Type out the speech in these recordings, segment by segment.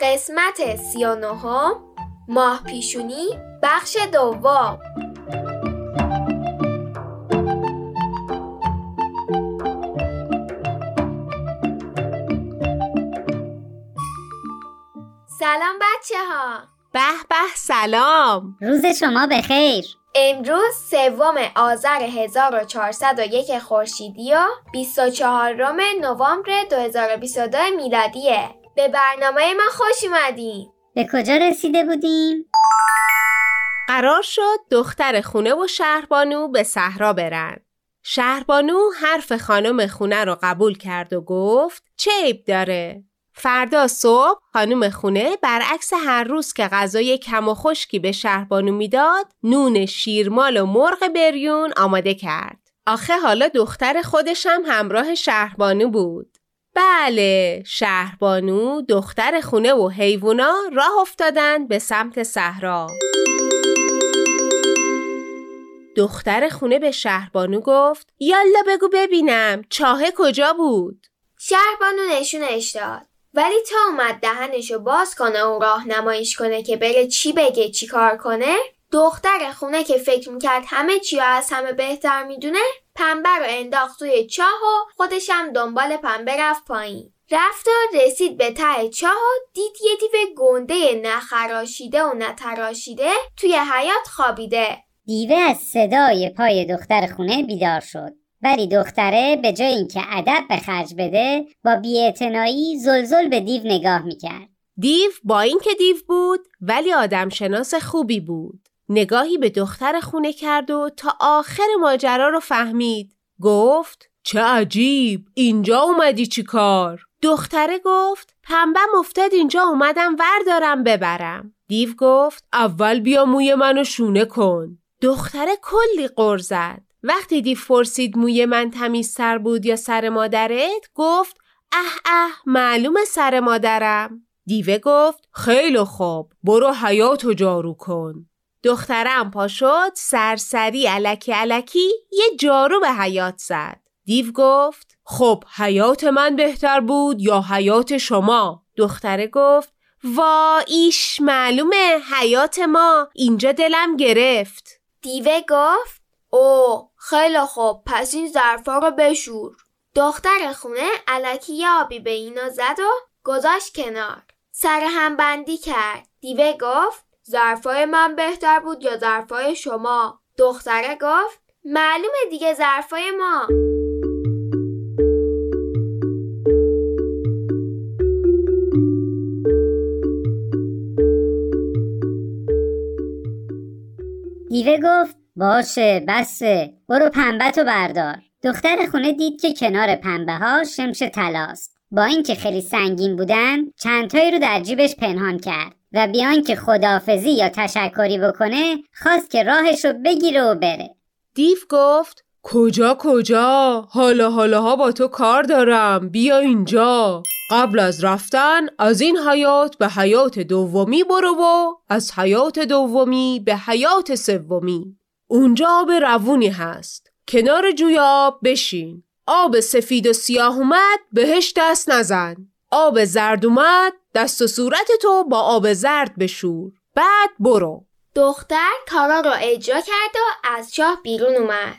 قسمت سی و نهم ماه پیشونی بخش دوم. سلام بچه ها به به سلام. روز شما بخیر. امروز سوم آذر 1401 خورشیدی و 24 نوامبر 2022 میلادیه. به برنامه ما خوش اومدین به کجا رسیده بودیم؟ قرار شد دختر خونه و شهربانو به صحرا برن. شهربانو حرف خانم خونه رو قبول کرد و گفت چه عیب داره؟ فردا صبح خانم خونه برعکس هر روز که غذای کم و خشکی به شهربانو می‌داد نون شیرمال و مرغ بریون آماده کرد. آخه حالا دختر خودشم همراه شهربانو بود. بله شهربانو دختر خونه و حیوونا راه افتادن به سمت صحرا. دختر خونه به شهربانو گفت یالا بگو ببینم چاهه کجا بود؟ شهربانو نشونش داد. ولی تا اومد دهنشو باز کنه و راهنماییش کنه که بره چی بگه چی کار کنه دختر خونه که فکر می‌کرد همه چی از همه بهتر می‌دونه پنبه رو انداخت توی چاه و خودشم دنبال پنبه رفت پایین. رفت و رسید به ته چاه و دید یه دیو گنده نخراشیده و نتراشیده توی حیات خوابیده. دیوه از صدای پای دختر خونه بیدار شد. ولی دختره به جای اینکه ادب به خرج بده با بیاعتنایی زلزل به دیو نگاه می‌کرد. دیو با اینکه دیو بود ولی آدم شناس خوبی بود. نگاهی به دختر خونه کرد و تا آخر ماجرا رو فهمید. گفت چه عجیب اینجا اومدی چی کار؟ دختره گفت پنبم افتاد اینجا اومدم وردارم ببرم. دیو گفت اول بیا موی منو شونه کن. دختره کلی قر زد. وقتی دیو پرسید موی من تمیزتر بود یا سر مادرت گفت اه اه معلوم سر مادرم. دیوه گفت خیلی خوب برو حیاتو جارو کن. دخترم پا شد سرسری علکی علکی یه جارو به حیات زد. دیو گفت خب حیات من بهتر بود یا حیات شما؟ دختره گفت وا ایش معلومه حیات ما اینجا دلم گرفت. دیوه گفت او خیلی خوب پس این ظرفا رو بشور. دختر خونه علکی آبی به اینا زد و گذاشت کنار. سر هم بندی کرد. دیوه گفت ظرفای من بهتر بود یا ظرفای شما؟ دختره گفت معلومه دیگه ظرفای ما. دیوه گفت باشه بسه برو پنبه تو بردار. دختر خونه دید که کنار پنبه ها شمش تلاست با اینکه خیلی سنگین بودن چندتایی رو در جیبش پنهان کرد. و بیان که خدافزی یا تشکری بکنه خواست که راهش رو بگیره و بره. دیو گفت کجا کجا؟ حالا حالا ها با تو کار دارم. بیا اینجا. قبل از رفتن از این حیات به حیات دومی برو و از حیات دومی به حیات سومی. اونجا آب روونی هست. کنار جوی آب بشین. آب سفید و سیاه اومد بهش دست نزن. آب زرد اومد دست و صورت تو با آب زرد بشور. بعد برو. دختر کارا رو اجرا کرد و از چاه بیرون اومد.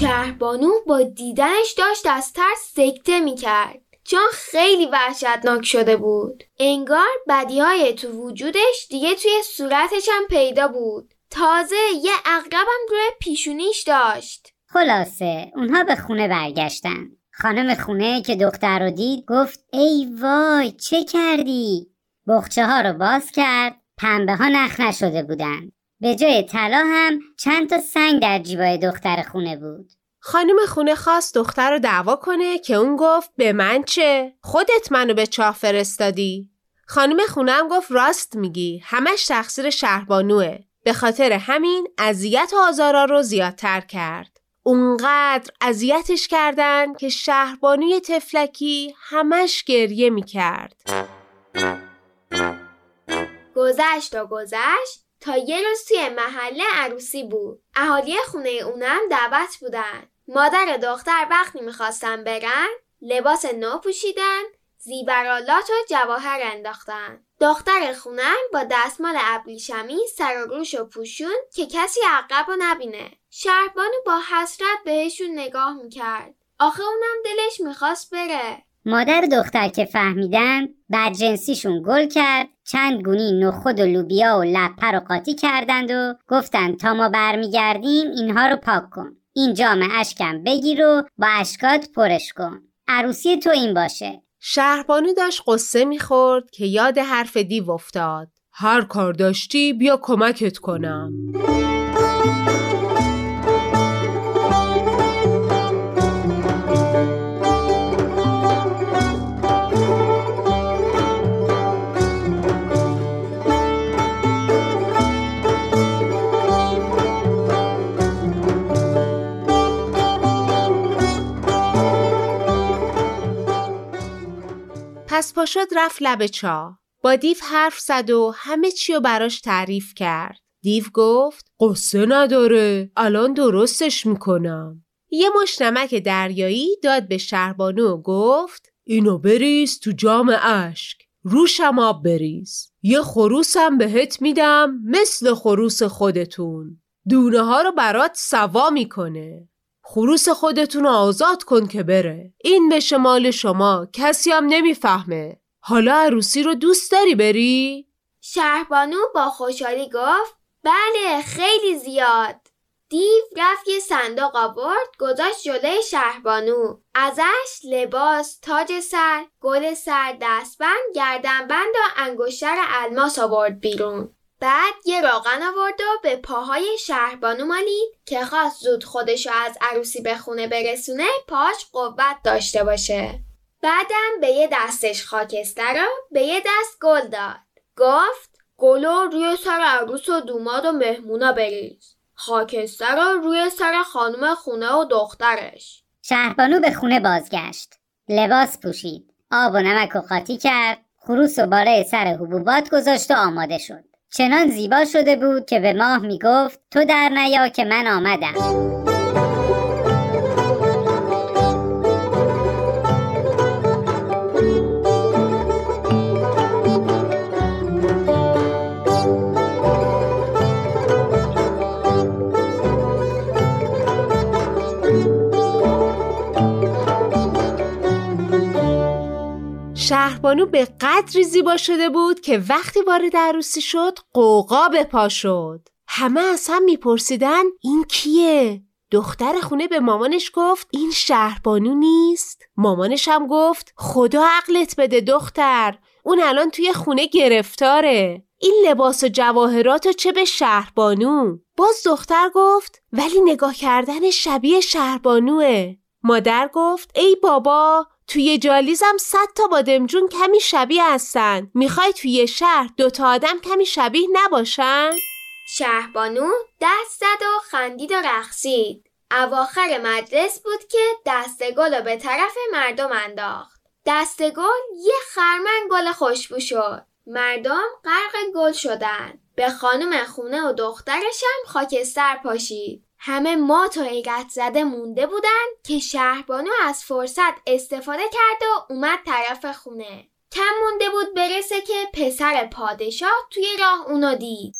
شهربانو با دیدنش داشت از ترس سکته می‌کرد. چون خیلی وحشتناک شده بود. انگار بدی های تو وجودش دیگه توی صورتش هم پیدا بود. تازه یه اقربم روی پیشونیش داشت. خلاصه اونها به خونه برگشتن. خانم خونه که دختر رو دید گفت ای وای چه کردی؟ بخچه ها رو باز کرد پنبه ها نخ نشده بودن به جای طلا هم چند تا سنگ در جیبای دختر خونه بود خانم خونه خواست دختر رو دعوا کنه که اون گفت به من چه؟ خودت منو به چاه فرستادی. خانم خونه هم گفت راست میگی همش تقصیر شهربانوه. به خاطر همین اذیت و آزارا رو زیادتر کرد. اونقدر اذیتش کردن که شهربانوی تفلکی همش گریه می‌کرد. گذشت و گذشت تا یه روز توی محله عروسی بود. اهالی خونه اونم دعوت بودن. مادر دختر وقتی می‌خواستن برن لباس نو پوشیدن زیورالات و جواهر انداختن. دختر خونم با دستمال ابریشمی سر و روش و پوشون که کسی عقب و نبینه. شهربانو با حسرت بهشون نگاه می‌کرد. آخه اونم دلش می‌خواست بره. مادر دختر که فهمیدن جنسیشون گل کرد چند گونی نخود و لوبیا و لپه رو قاطی کردند و گفتند تا ما برمیگردیم اینها رو پاک کن این جام اشکم بگیر و با اشکات پرش کن عروسی تو این باشه شهربانو داشت قصه می‌خورد که یاد حرف دیو افتاد. هر کار داشتی بیا کمکت کنم. پس پاشد رفت لب چاه. با دیو حرف زد و همه چی رو براش تعریف کرد. دیو گفت قصه نداره الان درستش می‌کنم. یه مش نمک دریایی داد به شهربانو و گفت اینو بریز تو جام اشک. روشم آب بریز. یه خروسم بهت میدم مثل خروس خودتون. دونه ها رو برات سوا می‌کنه. خروس خودتون رو آزاد کن که بره. این به شمال شما. کسی هم نمی‌فهمه. حالا عروسی رو دوست داری بری؟ شهربانو با خوشحالی گفت بله خیلی زیاد. دیو رفت یه صندوق آورد گذاشت جلوی شهربانو ازش لباس تاج سر گل سر دستبند گردنبند و انگشتر الماس آورد بیرون. بعد یه راغن آورد و به پاهای شهربانو مالید که خواست زود خودشو از عروسی به خونه برسونه پاش قوت داشته باشه. بعدم به یه دستش خاکستر و به یه دست گل داد. گفت گلو روی سر عروس و دوماد و مهمونا بریز. خاکستر رو روی سر خانم خونه و دخترش. شهربانو به خونه بازگشت. لباس پوشید. آب و نمک و قاطی کرد. خروس و بالای سر حبوبات گذاشت و آماده شد. چنان زیبا شده بود که به ماه می‌گفت تو در نیا که من آمدم. شهربانو به قدری زیبا شده بود که وقتی وارد عروسی شد قوقا به پا شد. همه از هم میپرسیدن این کیه؟ دختر خونه به مامانش گفت این شهربانو نیست. مامانش هم گفت خدا عقلت بده دختر اون الان توی خونه گرفتاره. این لباس و جواهرات چه به شهربانو؟ باز دختر گفت ولی نگاه کردن شبیه شهربانوه. مادر گفت ای بابا توی جالیزم صد تا بادمجون کمی شبیه هستن. می‌خوای توی شهر دوتا آدم کمی شبیه نباشن؟ شهربانو دست زد و خندید و رقصید. اواخر مجلس بود که دست گل به طرف مردم انداخت. دست گل یه خرمن گل خوشبو شد. مردم غرق گل شدن. به خانم خونه و دخترشم خاکستر پاشید. همه ما و ایگت زده مونده بودن که شهربانو از فرصت استفاده کرد و اومد طرف خونه. کم مونده بود برسه که پسر پادشاه توی راه اونو دید.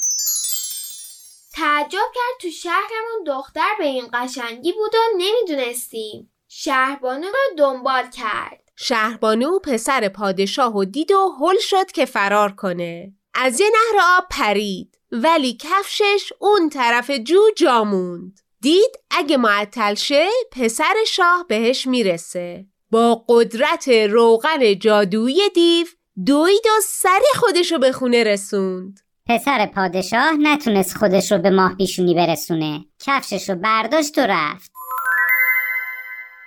تعجب کرد تو شهرمون دختر به این قشنگی بود و نمی‌دونستیم. شهربانو رو دنبال کرد. شهربانو پسر پادشاه و دید و هل شد که فرار کنه. از یه نهر آب پرید. ولی کفشش اون طرف جو جاموند دید اگه معطل شه پسر شاه بهش می‌رسه. با قدرت روغن جادویی دیو دوید و سری خودشو به خونه رسوند. پسر پادشاه نتونست خودش رو به ماه بیشونی برسونه. کفشش رو برداشت و رفت.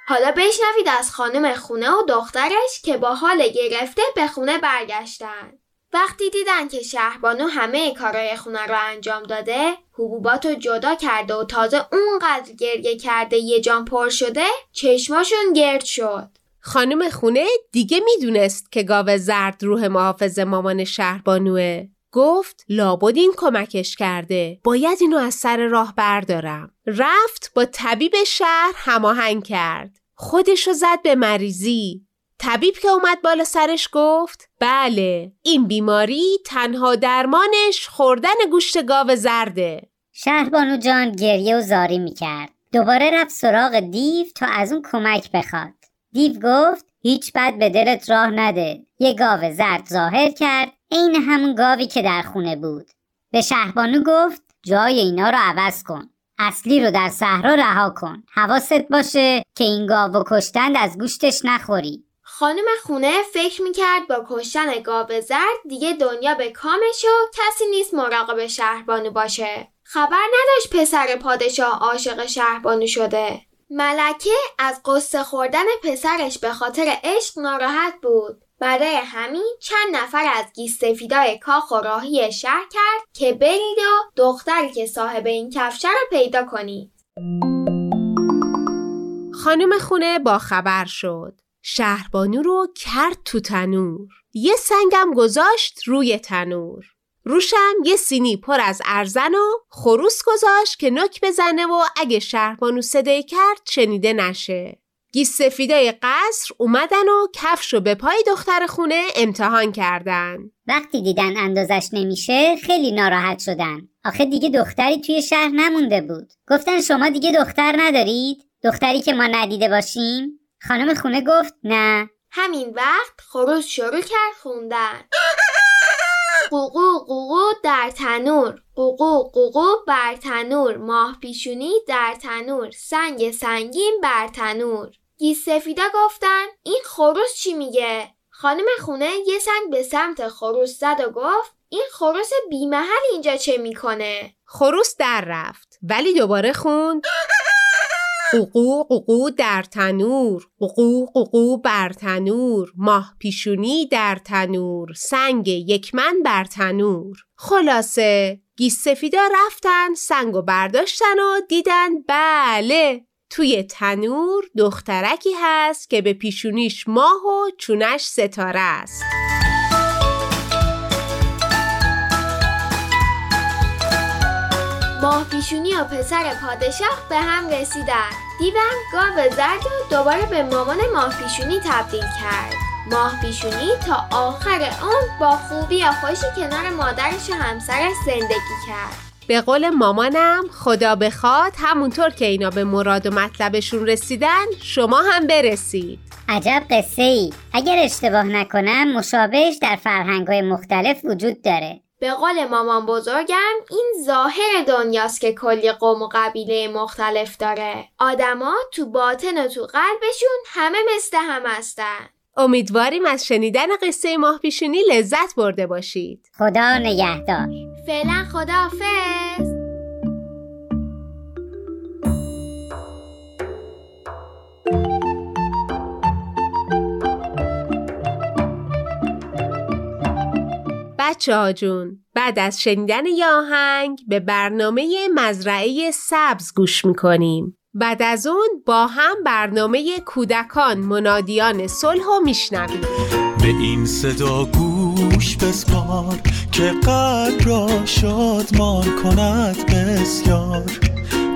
حالا بشنوید از خانم خونه و دخترش که با حال گرفته به خونه برگشتن. وقتی دیدن که شهربانو همه کارای خونه رو انجام داده حبوبات رو جدا کرده و تازه اونقدر گریه کرده یه جان پر شده چشماشون گرد شد. خانم خونه دیگه می‌دونست که گاو زرد روح محافظ مامان شهربانوه. گفت لابد این کمکش کرده. باید اینو از سر راه بردارم. رفت با طبیب شهر هماهنگ کرد. خودشو زد به مریضی. طبیب که اومد بالا سرش گفت بله این بیماری تنها درمانش خوردن گوشت گاو زرده. شهربانو جان گریه و زاری می‌کرد. دوباره رفت سراغ دیو تا از اون کمک بخواد. دیو گفت هیچ بد به دلت راه نده. یه گاو زرد ظاهر کرد عین همون گاوی که در خونه بود. به شهربانو گفت جای اینا رو عوض کن. اصلی رو در صحرا رها کن. حواست باشه که این گاو کشتند از گوشتش نخوری. خانم خونه فکر می‌کرد با کشتن گاو زرد دیگه دنیا به کامش و کسی نیست مراقب شهربانو باشه. خبر نداشت پسر پادشاه عاشق شهربانو شده. ملکه از قصه خوردن پسرش به خاطر عشق ناراحت بود. برای همین چند نفر از گیستفیدای کاخ و راهی شهر کرد که برید و دختری که صاحب این کفشه رو پیدا کنید. خانم خونه با خبر شد. شهربانو رو کرد تو تنور. یه سنگم گذاشت روی تنور. روشم یه سینی پر از ارزن و خروس گذاشت که نک بزنه و اگه شهربانو صدای کرد شنیده نشه. گیس سفیدای قصر اومدن و کفش رو به پای دختر خونه امتحان کردن. وقتی دیدن اندازش نمیشه خیلی ناراحت شدن. آخه دیگه دختری توی شهر نمونده بود. گفتن شما دیگه دختر ندارید؟ دختری که ما ندیده باشیم؟ خانم خونه گفت نه. همین وقت خروس شروع کرد خوندن. قوقو قوقو در تنور. قوقو قوقو بر تنور. ماه پیشونی در تنور. سنگ سنگین بر تنور. گیس سفیدا گفتن این خروس چی میگه؟ خانم خونه یه سنگ به سمت خروس زد و گفت این خروس بیمحل اینجا چه می‌کنه؟ خروس در رفت ولی دوباره خوند. قوقو قوقو در تنور قوقو قوقو بر تنور ماه پیشونی در تنور سنگ یک من بر تنور. خلاصه گیس سفیدا رفتن سنگ و برداشتن و دیدن بله. توی تنور دخترکی هست که به پیشونیش ماه و چونش ستاره است. ماه پیشونی و پسر پادشاه به هم رسیدن. دیوم گاو زرد و دوباره به مامان ماه پیشونی تبدیل کرد. ماه پیشونی تا آخر اون با خوبی و خوشی کنار مادرش و همسرش زندگی کرد. به قول مامانم خدا بخواد همونطور که اینا به مراد و مطلبشون رسیدن شما هم برسید. عجب قصه ای اگر اشتباه نکنم مشابهش در فرهنگ های مختلف وجود داره. به قول مامان بزرگم این ظاهر دنیاست که کلی قوم و قبیله مختلف داره. آدما تو باطن و تو قلبشون همه مثل هم هستن. امیدواریم از شنیدن قصه ماه پیشونی لذت برده باشید. خدا نگهدار. فعلا خداحافظ. بچه ها بعد از شنیدن یه آهنگ به برنامه مزرعه سبز گوش می‌کنیم. بعد از اون با هم برنامه کودکان منادیان صلح و میشنویم. به این صدا گوش بسپار که قلب را شادمان کند بسیار.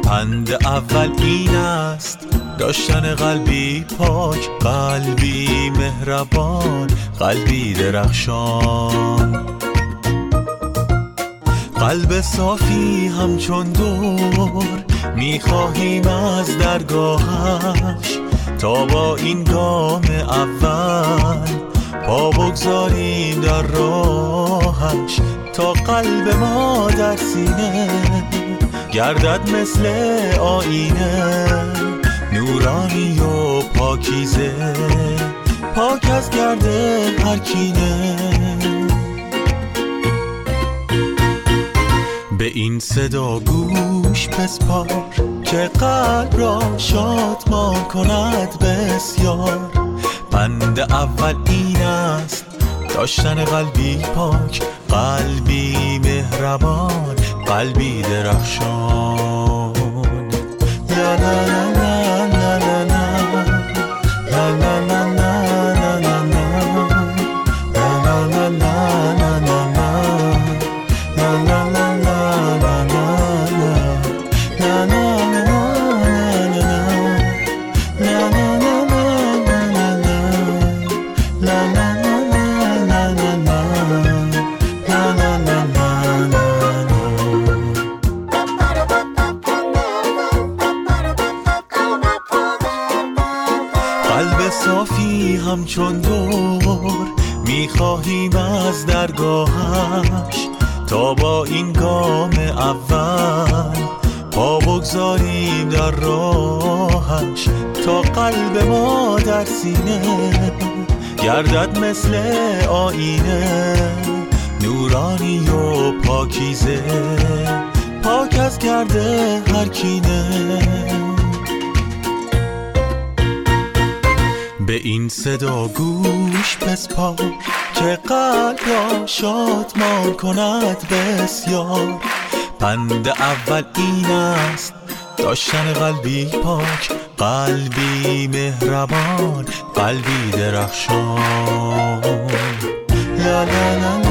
پند اول این است داشتن قلبی پاک قلبی مهربان قلبی درخشان. قلب صافی همچون دور می‌خواهیم از درگاهش تا با این گام اول. پا بگذاریم در راهش تا قلب ما در سینه گردد مثل آینه نورانی و پاکیزه پاک از گرده هر کینه به این صدا گوش بسپار که قلب را شادمان کند بسیار. بند اول این است داشتن قلبی پاک قلبی مهربان قلبی درخشان. سینه گردد مثل آینه نورانی و پاکیزه پاک از کرده هر کینه. به این صدا گوش بسپار که قلب را شادمان کند بسیار. پند اول این است داشتن قلبی پاک قلبی مهربان قلبی درخشان. لا لا لا